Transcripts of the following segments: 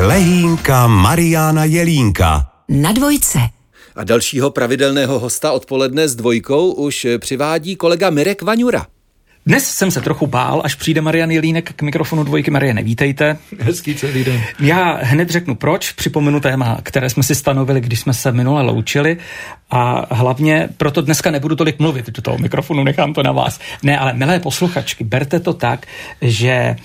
lehínka Mariána Jelínka. Na dvojce. A dalšího pravidelného hosta odpoledne s dvojkou už přivádí kolega Mirek Vaňura. Dnes jsem se trochu bál, až přijde Marian Jelínek k mikrofonu dvojky. Mariane, vítejte. Hezký celý den. Já hned řeknu proč, připomenu téma, které jsme si stanovili, když jsme se minule loučili a hlavně proto dneska nebudu tolik mluvit do toho mikrofonu, nechám to na vás. Ne, ale milé posluchačky, berte to tak, že e,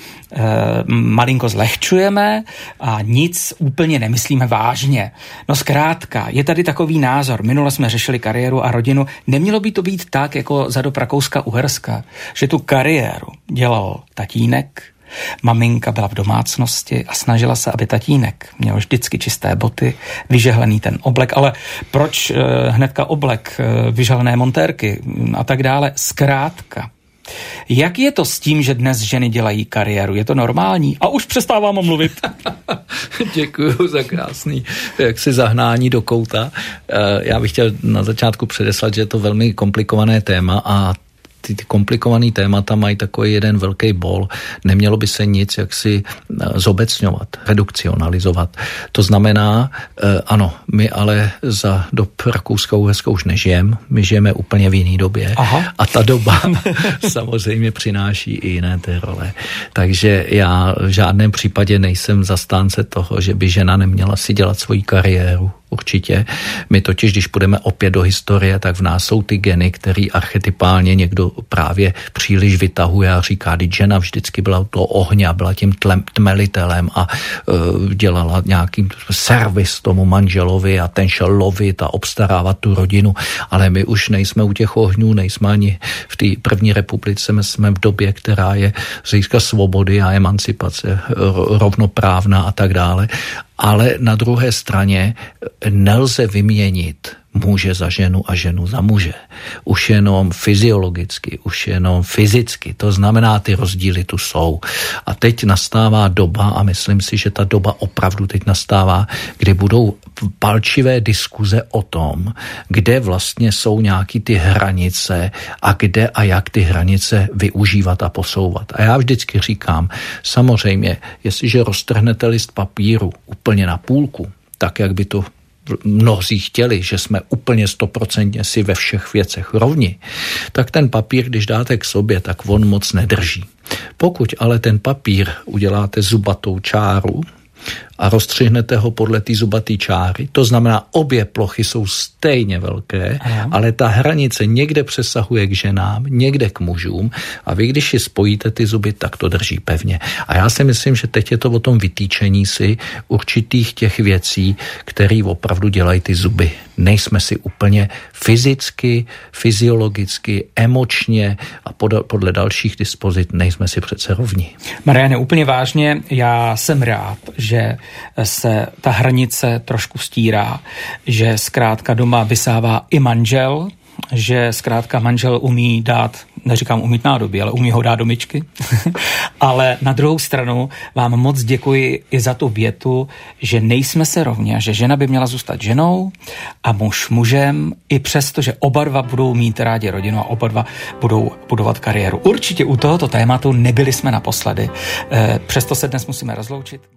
malinko zlehčujeme a nic úplně nemyslíme vážně. No zkrátka, je tady takový názor, minule jsme řešili kariéru a rodinu, nemělo by to být tak, jako za do Rakouska-Uherska, že tu kariéru dělal tatínek, Maminka byla v domácnosti a snažila se, aby tatínek měl vždycky čisté boty, vyžehlený ten oblek, ale proč eh, hnedka oblek, eh, vyžehlené montérky a tak dále? Zkrátka, jak je to s tím, že dnes ženy dělají kariéru? Je to normální? A už přestávám mluvit. Děkuji za krásný jaksi zahnání do kouta. Eh, já bych chtěl na začátku předeslat, že je to velmi komplikované téma a ty, ty komplikované témata mají takový jeden velký bol. Nemělo by se nic jaksi eh, zobecňovat, redukcionalizovat. To znamená, eh, ano, my ale za dob Rakouskou hezkou už nežijeme, my žijeme úplně v jiné době Aha. a ta doba samozřejmě přináší i jiné ty role. Takže já v žádném případě nejsem zastánce toho, že by žena neměla si dělat svoji kariéru určitě. My totiž, když půjdeme opět do historie, tak v nás jsou ty geny, který archetypálně někdo právě příliš vytahuje a říká, že žena vždycky byla to ohně a byla tím tlem, tmelitelem a uh, dělala nějaký servis tomu manželovi a ten šel lovit a obstarávat tu rodinu, ale my už nejsme u těch ohňů, nejsme ani v té první republice, my jsme v době, která je z hlediska svobody a emancipace rovnoprávná a tak dále ale na druhé straně nelze vyměnit muže za ženu a ženu za muže. Už jenom fyziologicky, už jenom fyzicky. To znamená, ty rozdíly tu jsou. A teď nastává doba, a myslím si, že ta doba opravdu teď nastává, kdy budou palčivé diskuze o tom, kde vlastně jsou nějaký ty hranice a kde a jak ty hranice využívat a posouvat. A já vždycky říkám, samozřejmě, jestliže roztrhnete list papíru úplně na půlku, tak, jak by to mnozí chtěli, že jsme úplně stoprocentně si ve všech věcech rovni, tak ten papír, když dáte k sobě, tak on moc nedrží. Pokud ale ten papír uděláte zubatou čáru, a rozstřihnete ho podle té zubaté čáry. To znamená, obě plochy jsou stejně velké, Aha. ale ta hranice někde přesahuje k ženám, někde k mužům a vy, když si spojíte ty zuby, tak to drží pevně. A já si myslím, že teď je to o tom vytýčení si určitých těch věcí, které opravdu dělají ty zuby. Nejsme si úplně fyzicky, fyziologicky, emočně a podle dalších dispozit nejsme si přece rovni. Mariane, úplně vážně, já jsem rád, že se ta hranice trošku stírá, že zkrátka doma vysává i manžel, že zkrátka manžel umí dát, neříkám umít nádoby, ale umí ho dát do myčky. ale na druhou stranu vám moc děkuji i za tu větu, že nejsme se rovně, že žena by měla zůstat ženou a muž mužem, i přesto, že oba dva budou mít rádi rodinu a oba dva budou budovat kariéru. Určitě u tohoto tématu nebyli jsme naposledy, e, přesto se dnes musíme rozloučit.